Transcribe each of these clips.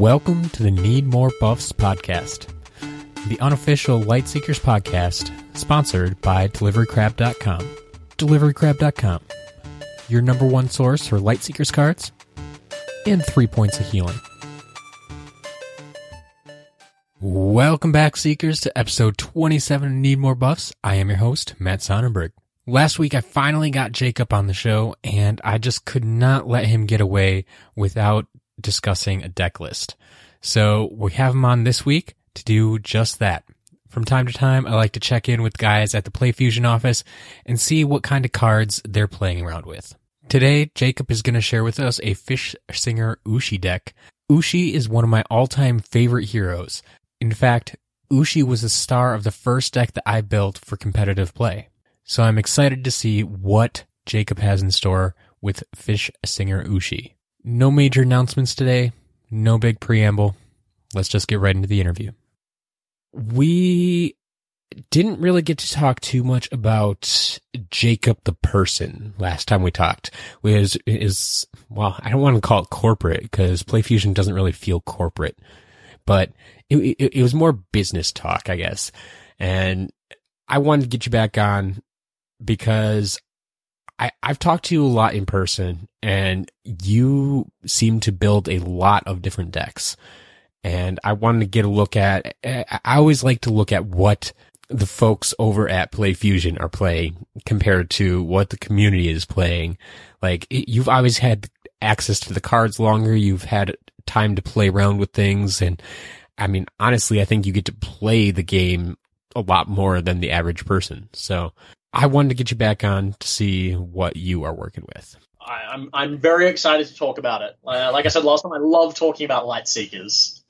Welcome to the Need More Buffs podcast, the unofficial Lightseekers podcast, sponsored by DeliveryCrab.com. DeliveryCrab.com, your number one source for Lightseekers cards and three points of healing. Welcome back, Seekers, to episode 27 of Need More Buffs. I am your host, Matt Sonnenberg. Last week, I finally got Jacob on the show, and I just could not let him get away without discussing a deck list. So we have him on this week to do just that. From time to time, I like to check in with guys at the PlayFusion office and see what kind of cards they're playing around with. Today, Jacob is going to share with us a Fish Singer Ushi deck. Ushi is one of my all-time favorite heroes. In fact, Ushi was the star of the first deck that I built for competitive play. So I'm excited to see what Jacob has in store with Fish Singer Ushi. No major announcements today, no big preamble. Let's just get right into the interview. We didn't really get to talk too much about Jacob the person last time we talked. Was is well, I don't want to call it corporate because PlayFusion doesn't really feel corporate, but it, it, it was more business talk, I guess. And I wanted to get you back on because I, I've talked to you a lot in person and you seem to build a lot of different decks. And I wanted to get a look at, I always like to look at what the folks over at Play Fusion are playing compared to what the community is playing. Like you've always had access to the cards longer. You've had time to play around with things. And I mean, honestly, I think you get to play the game a lot more than the average person. So I wanted to get you back on to see what you are working with. I, am I'm, I'm very excited to talk about it. Uh, like I said last time, I love talking about light seekers.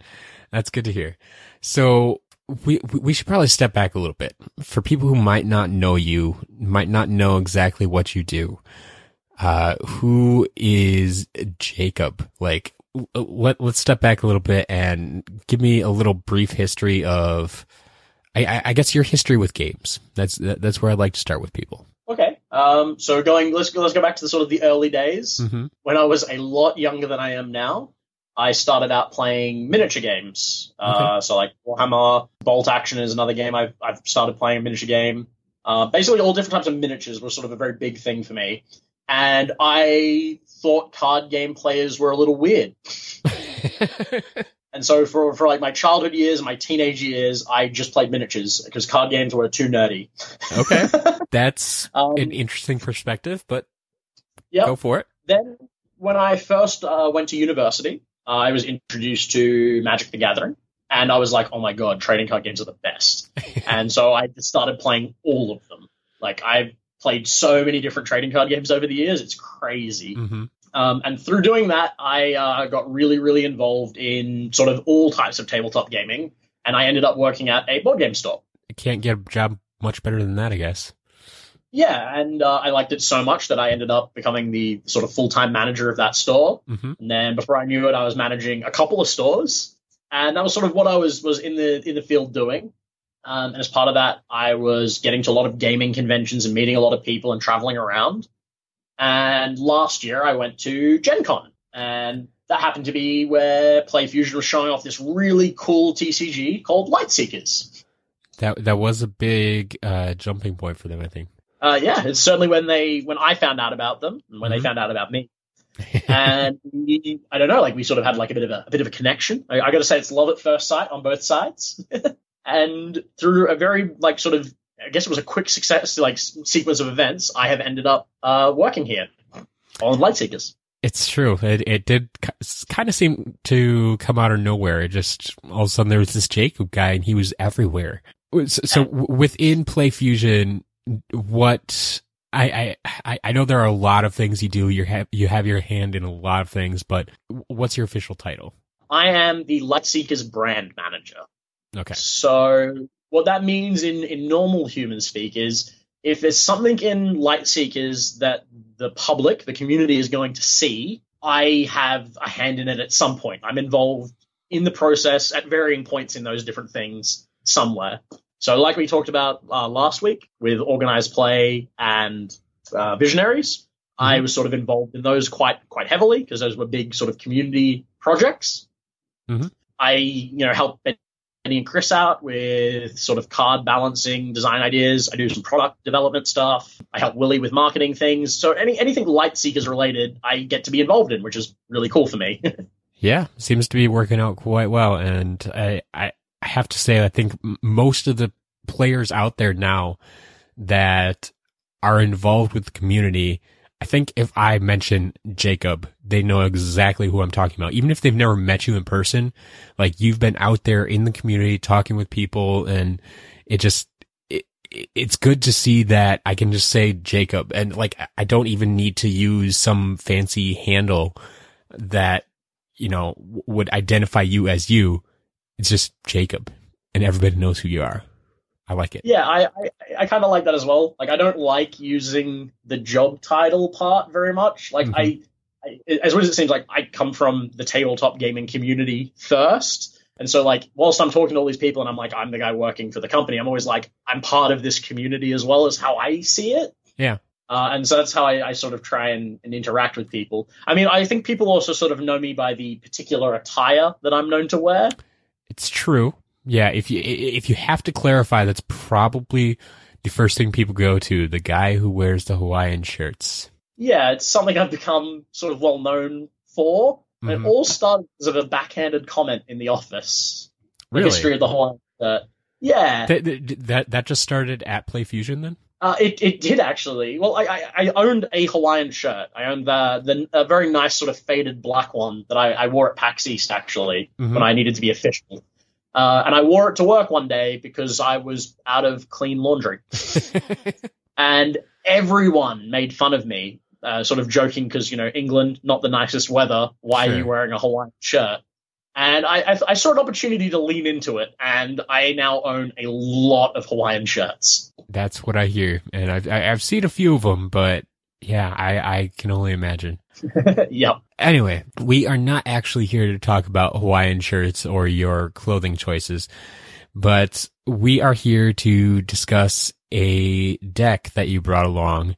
That's good to hear. So we we should probably step back a little bit for people who might not know you, might not know exactly what you do. Uh, who is Jacob? Like, let let's step back a little bit and give me a little brief history of I, I guess your history with games. That's that's where I'd like to start with people. Um, so going, let's go, let's go back to the sort of the early days mm-hmm. when I was a lot younger than I am now. I started out playing miniature games. Uh, okay. Uh, so like Warhammer, Bolt Action is another game I've I've started playing a miniature game. Uh, basically, all different types of miniatures were sort of a very big thing for me, and I thought card game players were a little weird. And so for, for like my childhood years, my teenage years, I just played miniatures because card games were too nerdy. Okay. That's um, an interesting perspective, but yep. go for it. Then when I first uh, went to university, uh, I was introduced to Magic the Gathering. And I was like, oh my God, trading card games are the best. and so I started playing all of them. Like I've played so many different trading card games over the years. It's crazy. Mm-hmm. Um, and through doing that, I uh, got really, really involved in sort of all types of tabletop gaming, and I ended up working at a board game store. I can't get a job much better than that, I guess. Yeah, and uh, I liked it so much that I ended up becoming the sort of full time manager of that store. Mm-hmm. And then before I knew it, I was managing a couple of stores, and that was sort of what I was was in the in the field doing. Um, and as part of that, I was getting to a lot of gaming conventions and meeting a lot of people and traveling around. And last year I went to Gen Con, and that happened to be where PlayFusion was showing off this really cool TCG called Lightseekers. That that was a big uh, jumping point for them, I think. Uh, yeah, it's certainly when they when I found out about them and when mm-hmm. they found out about me. and we, I don't know, like we sort of had like a bit of a, a bit of a connection. I, I got to say, it's love at first sight on both sides. and through a very like sort of I guess it was a quick success, like sequence of events. I have ended up uh, working here on Lightseekers. It's true. It, it did kind of seem to come out of nowhere. It just all of a sudden there was this Jacob guy, and he was everywhere. So, so within PlayFusion, what I, I I know there are a lot of things you do. You have you have your hand in a lot of things, but what's your official title? I am the Lightseekers brand manager. Okay. So what that means in, in normal human speak is if there's something in Lightseekers that the public, the community is going to see, I have a hand in it at some point. I'm involved in the process at varying points in those different things somewhere. So, like we talked about uh, last week with organized play and uh, visionaries, mm-hmm. I was sort of involved in those quite quite heavily because those were big sort of community projects. Mhm. I, you know, help And Chris out with sort of card balancing, design ideas. I do some product development stuff. I help Willie with marketing things. So any anything Light Seekers related, I get to be involved in, which is really cool for me. Yeah, seems to be working out quite well. And I, I have to say, I think most of the players out there now that are involved with the community, I think if I mention Jacob, they know exactly who I'm talking about. Even if they've never met you in person, like you've been out there in the community talking with people and it just, it, it- it's good to see that I can just say Jacob and like I don't even need to use some fancy handle that you know, would identify you as you. It's just Jacob and everybody knows who you are. I like it. yeah, I, I, I kind of like that as well. Like, I don't like using the job title part very much. Like, I, I, as weird as it seems, like I come from the tabletop gaming community first. And so, like, whilst I'm talking to all these people and I'm like, I'm the guy working for the company, I'm always like, I'm part of this community as well as how I see it. Yeah. Uh, and so that's how I, I sort of try and, and interact with people. I mean, I think people also sort of know me by the particular attire that I'm known to wear. It's true. Yeah. If you, if you have to clarify, that's probably the first thing people go to, the guy who wears the Hawaiian shirts. Yeah, it's something I've become sort of well known for. Mhm. It all started as of a backhanded comment in the office. The Really? history of the Hawaiian shirt. Yeah, That, that, that, just started at Play Fusion then? uh, it it did actually. Well, I, I I owned a Hawaiian shirt. I owned the the a very nice sort of faded black one that I, I wore at PAX East actually Mhm. when I needed to be official. Uh, and I wore it to work one day because I was out of clean laundry. and everyone made fun of me, uh, sort of joking because you know England, not the nicest weather. Why are you wearing a Hawaiian shirt? And I, I, I saw an opportunity to lean into it, and I now own a lot of Hawaiian shirts. That's what I hear. And I've, I've seen a few of them, but yeah, I, I can only imagine. yep. Anyway, we are not actually here to talk about Hawaiian shirts or your clothing choices, but we are here to discuss a deck that you brought along.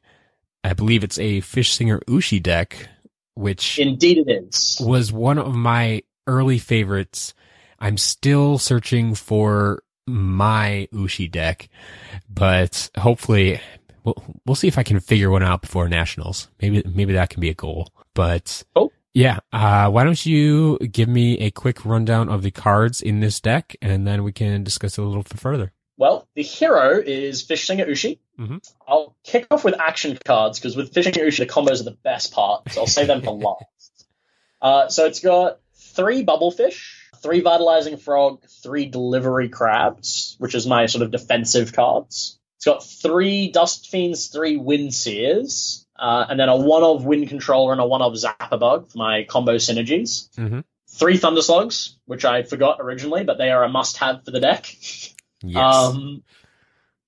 I believe it's a Fish Singer Ushi deck, which Indeed, it is. was one of my early favorites. I'm still searching for my Ushi deck, but hopefully we'll, we'll see if I can figure one out before nationals. Maybe, maybe that can be a goal, but oh. yeah. Uh, why don't you give me a quick rundown of the cards in this deck and then we can discuss it a little bit further. Well, the hero is Fish Singer Ushi. Mhm. I'll kick off with action cards because with Fish Singer Ushi, the combos are the best part. So I'll save them for last. Uh, so it's got three bubblefish, three vitalizing frog, three delivery crabs, which is my sort of defensive cards. It's got three dust fiends, three wind seers, uh, and then a one of wind controller and a one of zapper bug for my combo synergies. Mhm. Three which I forgot originally, but they are a must have for the deck. Yes. Um,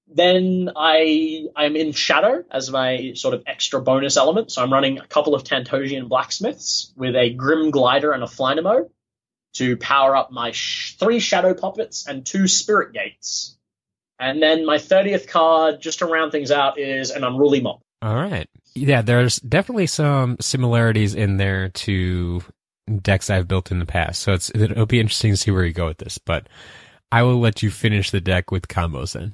then I I'm in shadow as my sort of extra bonus element. So I'm running a couple of Tantosian blacksmiths with a grim glider and a flynamo to power up my sh- three shadow puppets and two spirit gates. And then my thirtieth card, just to round things out, is an unruly mob. All right. Yeah, there's definitely some similarities in there to decks I've built in the past. So it's it'll be interesting to see where you go with this, but I will let you finish the deck with combos then.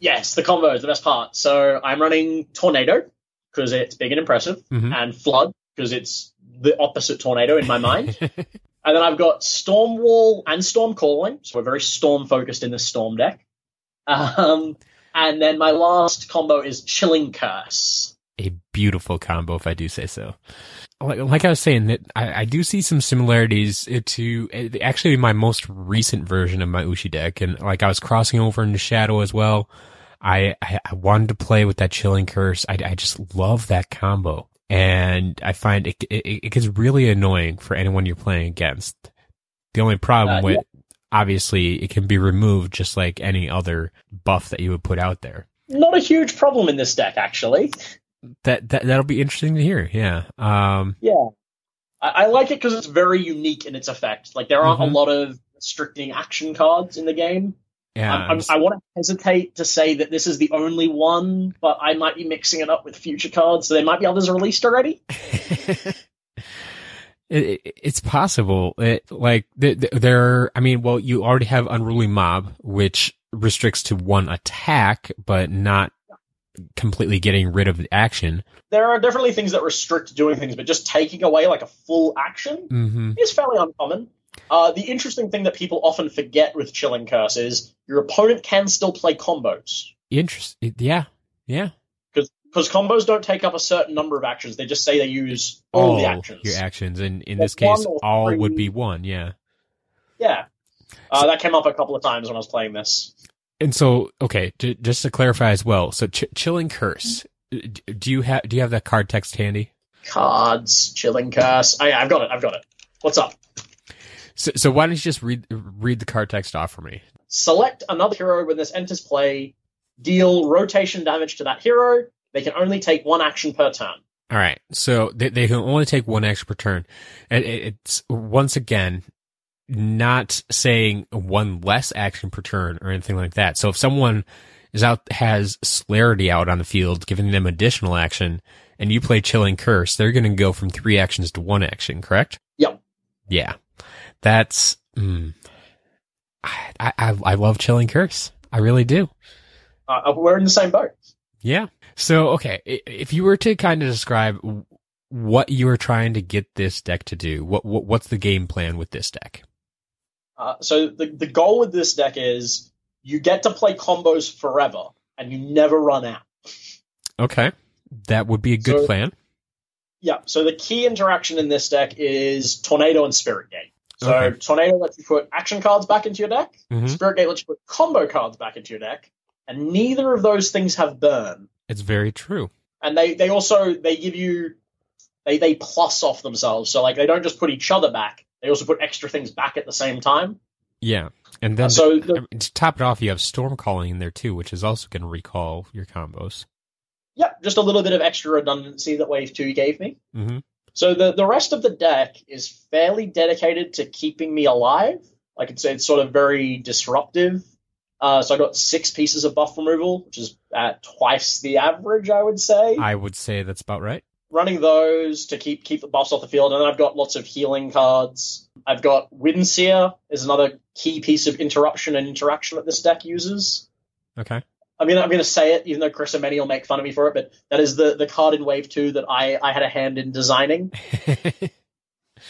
Yes, the combo is the best part. So I'm running tornado because it's big and impressive, Mhm. and flood because it's the opposite tornado in my mind. And then I've got Stormwall and Storm Calling, so we're very storm focused in this storm deck. Um, and then my last combo is Chilling Curse. a beautiful combo, if I do say so. Like, like I was saying, that I, I do see some similarities to actually my most recent version of my Ushi deck, and like I was crossing over into Shadow as well. I I, I wanted to play with that Chilling Curse. I, I just love that combo, and I find it, it it gets really annoying for anyone you're playing against. The only problem Uh, with obviously it can be removed just like any other buff that you would put out there. Not a huge problem in this deck, actually. That that that'll be interesting to hear. Yeah. Um. Yeah. I, I like it because it's very unique in its effect. Like, there aren't Mhm. a lot of restricting action cards in the game. Yeah. I'm, I'm, I want to hesitate to say that this is the only one, but I might be mixing it up with future cards, so there might be others released already. It, it, it's possible. It, like th- th- there, I mean, well, you already have unruly mob, which restricts to one attack, but not completely getting rid of the action. There are definitely things that restrict doing things, but just taking away like a full action Mm-hmm. is fairly uncommon. Uh, the interesting thing that people often forget with Chilling Curse is your opponent can still play combos. Interest. Yeah. Yeah. Because combos don't take up a certain number of actions, they just say they use all the actions. Your actions. And in this case, all three. would be one. Yeah. Yeah. Uh, that came up a couple of times when I was playing this. And so, okay, j- just to clarify as well. So ch- chilling curse. Do you have, do you have that card text handy? Cards, Chilling Curse. Oh, yeah, I've got it, I've got it. What's up? So, so why don't you just read, read the card text off for me? Select another hero when this enters play, deal rotation damage to that hero. They can only take one action per turn. All right. So they, they can only take one action per turn. And it's once again not saying one less action per turn or anything like that. So if someone is out, has Celerity out on the field, giving them additional action, and you play Chilling Curse, they're going to go from three actions to one action, correct? Yep. Yeah. That's, mm, I, I, I love Chilling Curse. I really do. Uh, we're in the same boat. Yeah. So, okay, if you were to kind of describe what you were trying to get this deck to do, what, what what's the game plan with this deck? Uh, so the, the goal with this deck is you get to play combos forever and you never run out. Okay, that would be a good So- plan. Yeah, so the key interaction in this deck is Tornado and Spirit Gate. So Okay. Tornado lets you put action cards back into your deck, Mhm. Spirit Gate lets you put combo cards back into your deck, and neither of those things have burn. It's very true. And they, they also they give you they they plus off themselves. So like they don't just put each other back, they also put extra things back at the same time. Yeah, and then so I the, to top it off, you have Storm Calling in there too, which is also going to recall your combos. yeah, just a little bit of extra redundancy that Wave 2 gave me. hmm So the, the rest of the deck is fairly dedicated to keeping me alive. Like it's it's sort of very disruptive. Uh, so I got six pieces of buff removal, which is at twice the average, I would say. I would say that's about right. Running those to keep keep the buffs off the field, and then I've got lots of healing cards. I've got Windseer is another key piece of interruption and interaction that this deck uses. Okay. I mean, I'm going to say it, even though Chris and Manny will make fun of me for it, but that is the, the card in Wave 2 that I, I had a hand in designing, the,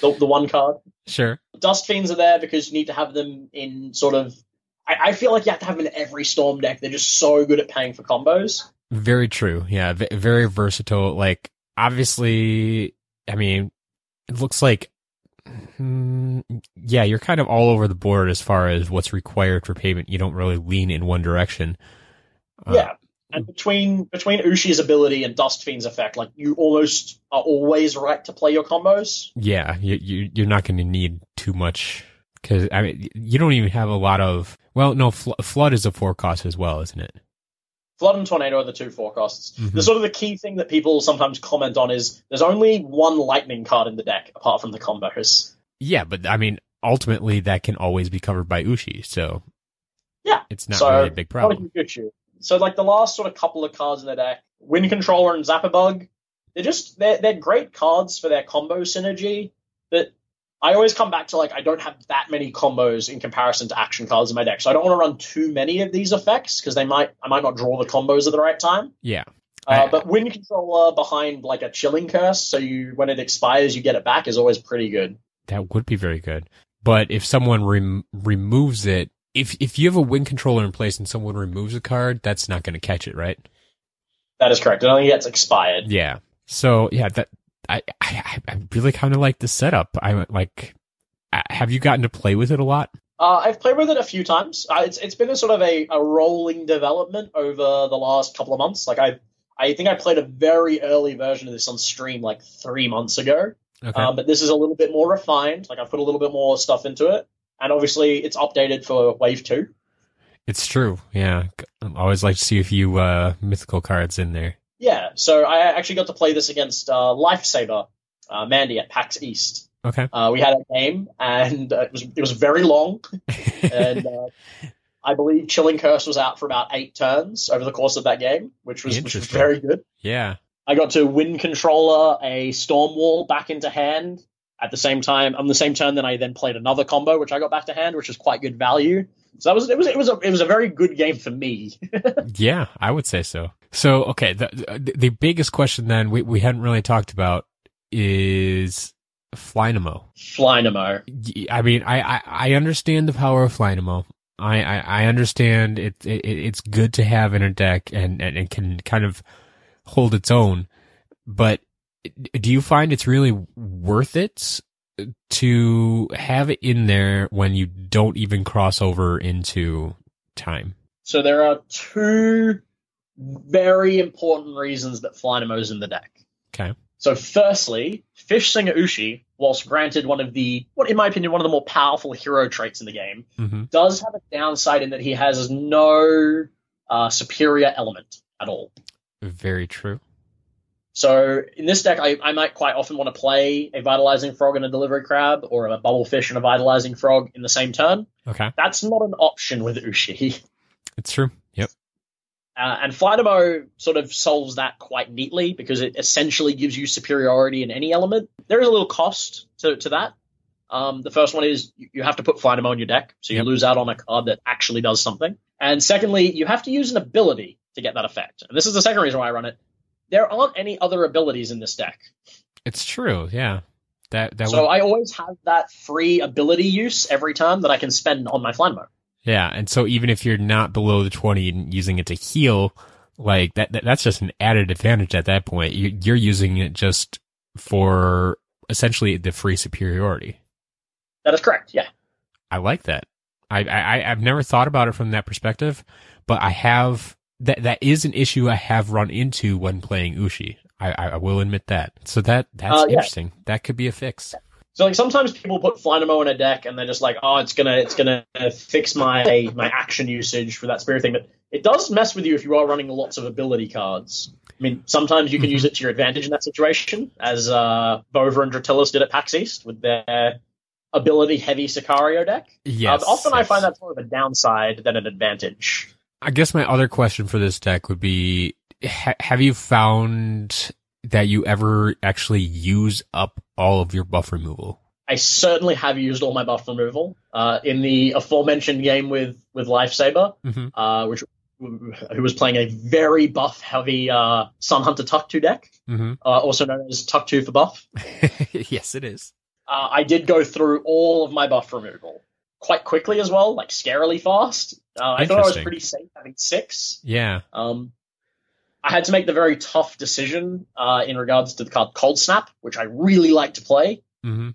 the one card. sure. Dust Fiends are there because you need to have them in sort of. I, I feel like you have to have them in every Storm deck. They're just so good at paying for combos. Very true. Yeah, v- very versatile. Like, obviously, I mean, it looks like, mm, yeah, you're kind of all over the board as far as what's required for payment. You don't really lean in one direction. Uh, yeah. And between between Ushi's ability and Dust Fiend's effect, like you almost are always right to play your combos. yeah, you, you you're not going to need too much because I mean, you don't even have a lot of. Well, no, fl- flood is a forecast as well, isn't it? Flood and Tornado are the two forecasts. Mhm. The sort of the key thing that people sometimes comment on is there's only one lightning card in the deck apart from the combos. Yeah, but I mean, ultimately, that can always be covered by Ushi, so Yeah. it's not so really a big problem. So like the last sort of couple of cards in the deck, Wind Controller and Zapperbug, they're just they're they're great cards for their combo synergy. But I always come back to like I don't have that many combos in comparison to action cards in my deck, so I don't want to run too many of these effects because they might I might not draw the combos at the right time. Yeah. Uh, but Wind Controller behind like a Chilling Curse, so you when it expires you get it back, is always pretty good. That would be very good. But if someone rem- removes it, if if you have a wind controller in place and someone removes a card, that's not going to catch it, right? That is correct. It only gets expired. Yeah. So yeah, that I I, I really kind of like the setup. I like. Have you gotten to play with it a lot? Uh, I've played with it a few times. Uh, it's it's been a sort of a, a rolling development over the last couple of months. Like I I think I played a very early version of this on stream like three months ago. Okay. Um, but this is a little bit more refined. Like I've put a little bit more stuff into it, and obviously it's updated for Wave Two. it's true. Yeah. I always like to see a few uh, mythical cards in there. Yeah, so I actually got to play this against uh, Lifesaver uh, Mandy at PAX East. Okay. Uh, we had a game, and uh, it was it was very long, and uh, I believe Chilling Curse was out for about eight turns over the course of that game, which was, which was very good. yeah. I got to wind controller a Storm Wall back into hand. At the same time, on the same turn, then I then played another combo, which I got back to hand, which was quite good value. So that was it was it was a it was a very good game for me. yeah, I would say so. So okay, the the biggest question then we we hadn't really talked about is Flynamo. Flynamo. I mean, I, I, I understand the power of Flynamo. I, I, I understand it, it, it's good to have in a deck and, and, and can kind of hold its own. But do you find it's really worth it to have it in there when you don't even cross over into time? So there are two very important reasons that Flynamo is in the deck. Okay. So firstly, Fish Singer Ushi, whilst granted one of the, what in my opinion, one of the more powerful hero traits in the game, mm-hmm. does have a downside in that he has no uh, superior element at all. Very true. So in this deck, I, I might quite often want to play a Vitalizing Frog and a Delivery Crab, or a Bubblefish and a Vitalizing Frog in the same turn. Okay. That's not an option with Ushi. It's true. Yep. Uh, and Flynamo sort of solves that quite neatly because it essentially gives you superiority in any element. There is a little cost to, to that. Um, the first one is you have to put Flynamo in your deck, so you Yep. lose out on a card that actually does something. And secondly, you have to use an ability to get that effect. And this is the second reason why I run it. There aren't any other abilities in this deck. It's true. Yeah. That, that So would, I always have that free ability use every time that I can spend on my Flynamo. yeah. And so even if you're not below the 20 and using it to heal, like that, that that's just an added advantage at that point. You, you're using it just for essentially the free superiority. That is correct, yeah. I like that. I, I I've never thought about it from that perspective, but I have that that is an issue I have run into when playing Ushi. I, I, will admit that. So that that's Uh, yeah. interesting. That could be a fix. So like sometimes people put Flynamo in a deck and they're just like, oh, it's gonna it's gonna fix my my action usage for that spirit thing, but it does mess with you if you are running lots of ability cards. I mean, sometimes you can Mhm. use it to your advantage in that situation, as uh, Bova and Dratilis did at PAX East with their ability heavy Sicario deck. Yes. uh, often I find that's more of a downside than an advantage. I guess my other question for this deck would be: ha- Have you found that you ever actually use up all of your buff removal? I certainly have used all my buff removal uh, in the aforementioned game with with Lifesaber. Mm-hmm. uh, which who was playing a very buff heavy uh, Sun Hunter Tuck 2 deck, Mm-hmm. uh, also known as Tuck 2 for buff. yes, it is. Uh, I did go through all of my buff removal quite quickly as well, like scarily fast. Uh, I thought I was pretty safe having six. Yeah. Um, I had to make the very tough decision uh, in regards to the card Cold Snap, which I really like to play. Mm-hmm.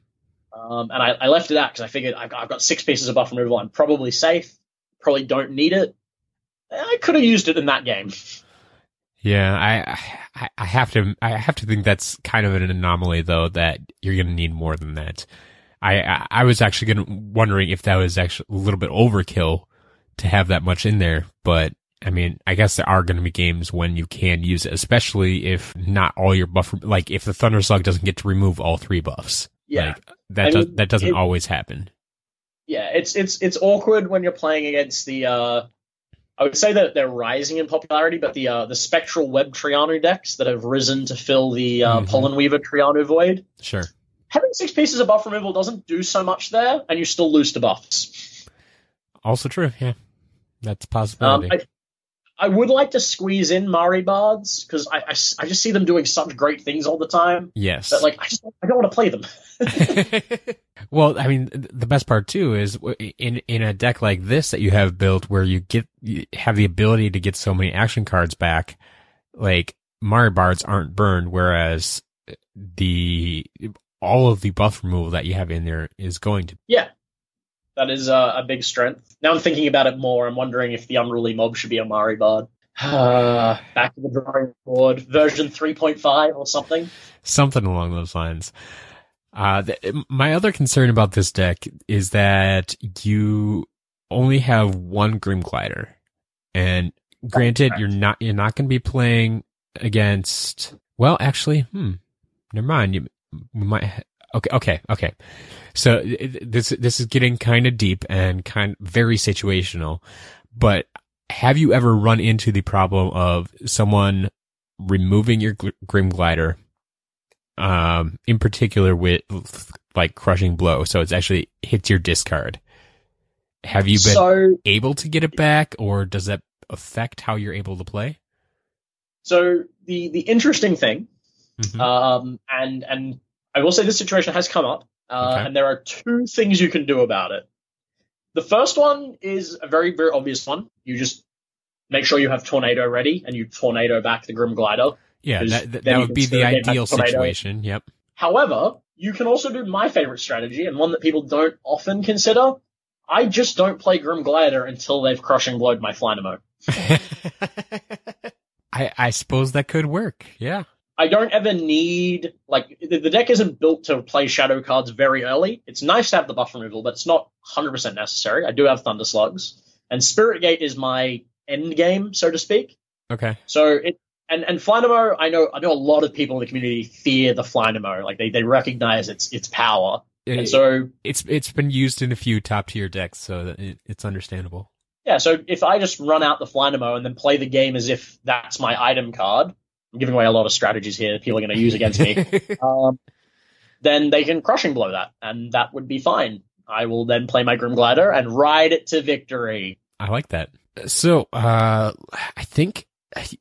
Um, and I, I left it out because I figured I've got, I've got six pieces of buff removal. I'm probably safe. Probably don't need it. I could have used it in that game. Yeah, I, I I have to I have to think that's kind of an anomaly though that you're going to need more than that. I I, was actually going to wondering if that was actually a little bit overkill to have that much in there, but I mean, I guess there are going to be games when you can use it, especially if not all your buff like if the Thunder Slug doesn't get to remove all three buffs. Yeah. Like, that I does, mean, that doesn't it- always happen. yeah, it's it's it's awkward when you're playing against the. Uh, I would say that they're rising in popularity, but the uh, the spectral web Trianu decks that have risen to fill the uh, Mhm. Pollen Weaver Trianu void. Sure. Having six pieces of buff removal doesn't do so much there, and you still lose to buffs. Also true. Yeah. That's a Um, possibility. I, I would like to squeeze in Mari Bards because I I just see them doing such great things all the time. yes. But like, I just I don't want to play them. well, I mean, the best part too is in in a deck like this that you have built, where you get you have the ability to get so many action cards back. Like Mari Bards aren't burned, whereas the all of the buff removal that you have in there is going to. Yeah, that is uh, a big strength. Now I'm thinking about it more. I'm wondering if the unruly mob should be a Mari Bard. Uh, back to the drawing board, version 3.5 or something. something along those lines. Uh, th- my other concern about this deck is that you only have one Grim Glider, and granted, you're not you're not going to be playing against. Well, actually, hmm, never mind. You we might. ha- Okay, okay, okay. So this this is getting kind of deep and kind very situational, but have you ever run into the problem of someone removing your Grim Glider um, in particular with like crushing blow. So it's actually hits your discard. Have you been so able to get it back, or does that affect how you're able to play? so the the interesting thing, Mhm. um, and and I will say this situation has come up, uh, Okay. and there are two things you can do about it. The first one is a very very obvious one. You just make sure you have tornado ready, and you tornado back the Grim Glider. Yeah, that, that, that would be the still get back ideal situation. Yep. However, you can also do my favorite strategy, and one that people don't often consider. I just don't play Grim Glider until they've crushing blowed my Flynamo. I I suppose that could work. Yeah. I don't ever need like the, the deck isn't built to play shadow cards very early. It's nice to have the buff removal, but it's not 100% necessary. I do have Thunder Slugs, and Spirit Gate is my end game, so to speak. Okay. So it and and Flynamo, I know I know a lot of people in the community fear the Flynamo, like they they recognize its its power, and so it's it's been used in a few top tier decks, so that it, it's understandable. yeah. So if I just run out the Flynamo and then play the game as if that's my item card, I'm giving away a lot of strategies here that people are going to use against me. um, then they can crushing blow that, and that would be fine. I will then play my Grim Glider and ride it to victory. I like that. So, uh, I think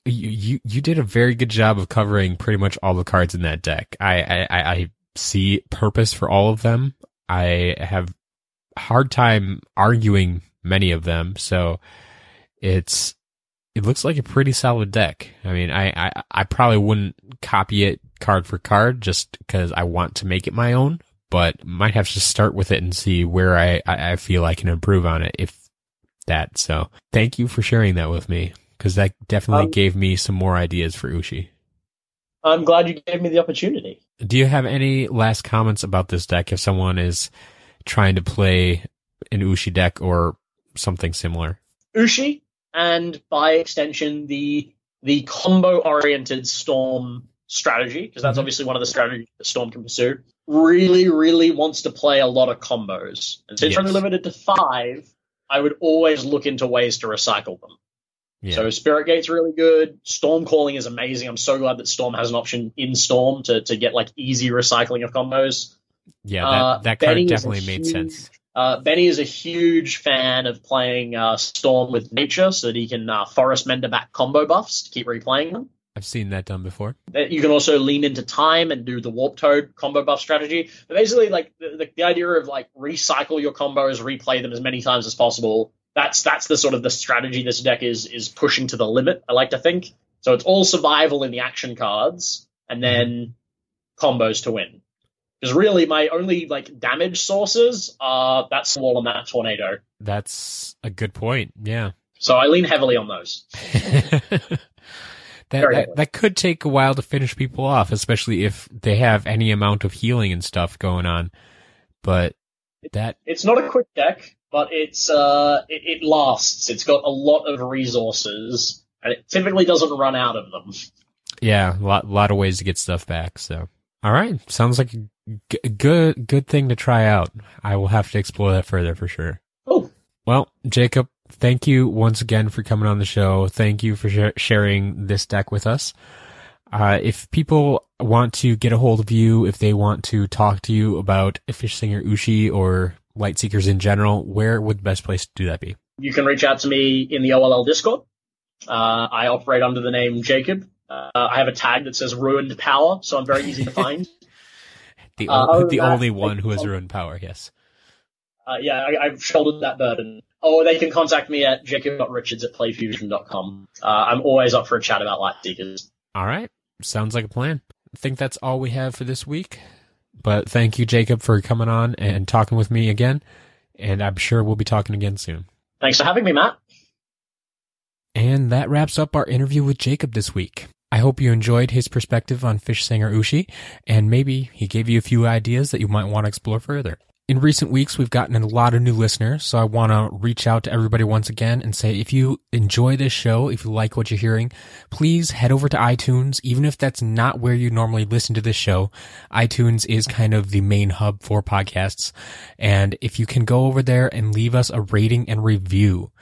you, you, you did a very good job of covering pretty much all the cards in that deck. I, I, I I see purpose for all of them. I have hard time arguing many of them. So it's, it looks like a pretty solid deck. I mean, I, I, I probably wouldn't copy it card for card just because I want to make it my own, but might have to start with it and see where I, I, I feel I can improve on it if that. So thank you for sharing that with me because that definitely Um, gave me some more ideas for Ushi. I'm glad you gave me the opportunity. Do you have any last comments about this deck if someone is trying to play an Ushi deck or something similar? Ushi, and by extension, the the combo oriented Storm strategy, because that's Mhm. obviously one of the strategies that Storm can pursue, really, really wants to play a lot of combos. And since Yes. you're only limited to five, I would always look into ways to recycle them. Yeah. So Spirit Gate's really good. Storm Calling is amazing. I'm so glad that Storm has an option in Storm to, to get like easy recycling of combos. yeah, that, uh, that card definitely made huge- sense. Uh, Benny is a huge fan of playing uh, Storm with Nature so that he can uh, Forest Mender back combo buffs to keep replaying them. I've seen that done before. Uh, You can also lean into time and do the Warp Toad combo buff strategy. But basically, like the, the, the idea of like recycle your combos, replay them as many times as possible. That's that's the sort of the strategy this deck is is pushing to the limit. I like to think. So it's all survival in the action cards, and then combos to win. Because really, my only like damage sources are that wall and that tornado. That's a good point. Yeah. So I lean heavily on those. that, that that could take a while to finish people off, especially if they have any amount of healing and stuff going on. But that It's not a quick deck, but it's uh it, it lasts. It's got a lot of resources, and it typically doesn't run out of them. yeah, a lot lot of ways to get stuff back. So all right, sounds like a g- good good thing to try out. I will have to explore that further for sure. Oh, Well, Jacob, thank you once again for coming on the show. Thank you for sh- sharing this deck with us. Uh, if people want to get a hold of you, if they want to talk to you about Fish Singer Ushi or Light Seekers in general, where would the best place to do that be? you can reach out to me in the OLL Discord. Uh, I operate under the name Jacob. Uh, I have a tag that says Ruined Power, so I'm very easy to find. The, Uh, the than that, only one who has ruined power, yes. Uh, yeah, I, I've shouldered that burden. Or they can contact me at jacob.richards at playfusion.com. Uh, I'm always up for a chat about Light Seekers. All right. Sounds like a plan. I think that's all we have for this week. But thank you, Jacob, for coming on and talking with me again. And I'm sure we'll be talking again soon. Thanks for having me, Matt. And that wraps up our interview with Jacob this week. I hope you enjoyed his perspective on Fish Singer Ushi, and maybe he gave you a few ideas that you might want to explore further. In recent weeks, we've gotten a lot of new listeners, so I want to reach out to everybody once again and say if you enjoy this show, if you like what you're hearing, please head over to iTunes, even if that's not where you normally listen to this show. iTunes is kind of the main hub for podcasts. And if you can go over there and leave us a rating and review,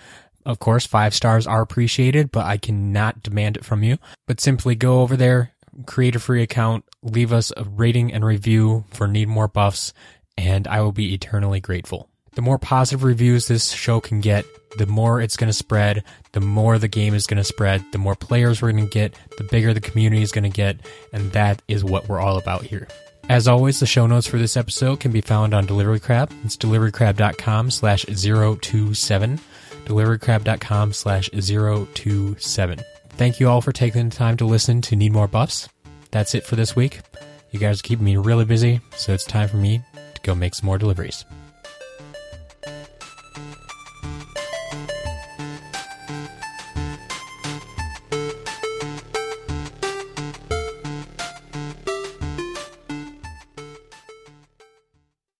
of course, five stars are appreciated, but I cannot demand it from you. But simply go over there, create a free account, leave us a rating and review for Need More Buffs, and I will be eternally grateful. The more positive reviews this show can get, the more it's going to spread, the more the game is going to spread, the more players we're going to get, the bigger the community is going to get, and that is what we're all about here. As always, the show notes for this episode can be found on Delivery Crab. It's deliverycrab.com slash 027, deliverycrab.com slash 027. Thank you all for taking the time to listen to Need More Buffs. That's it for this week. You guys keeping me really busy, so it's time for me to go make some more deliveries.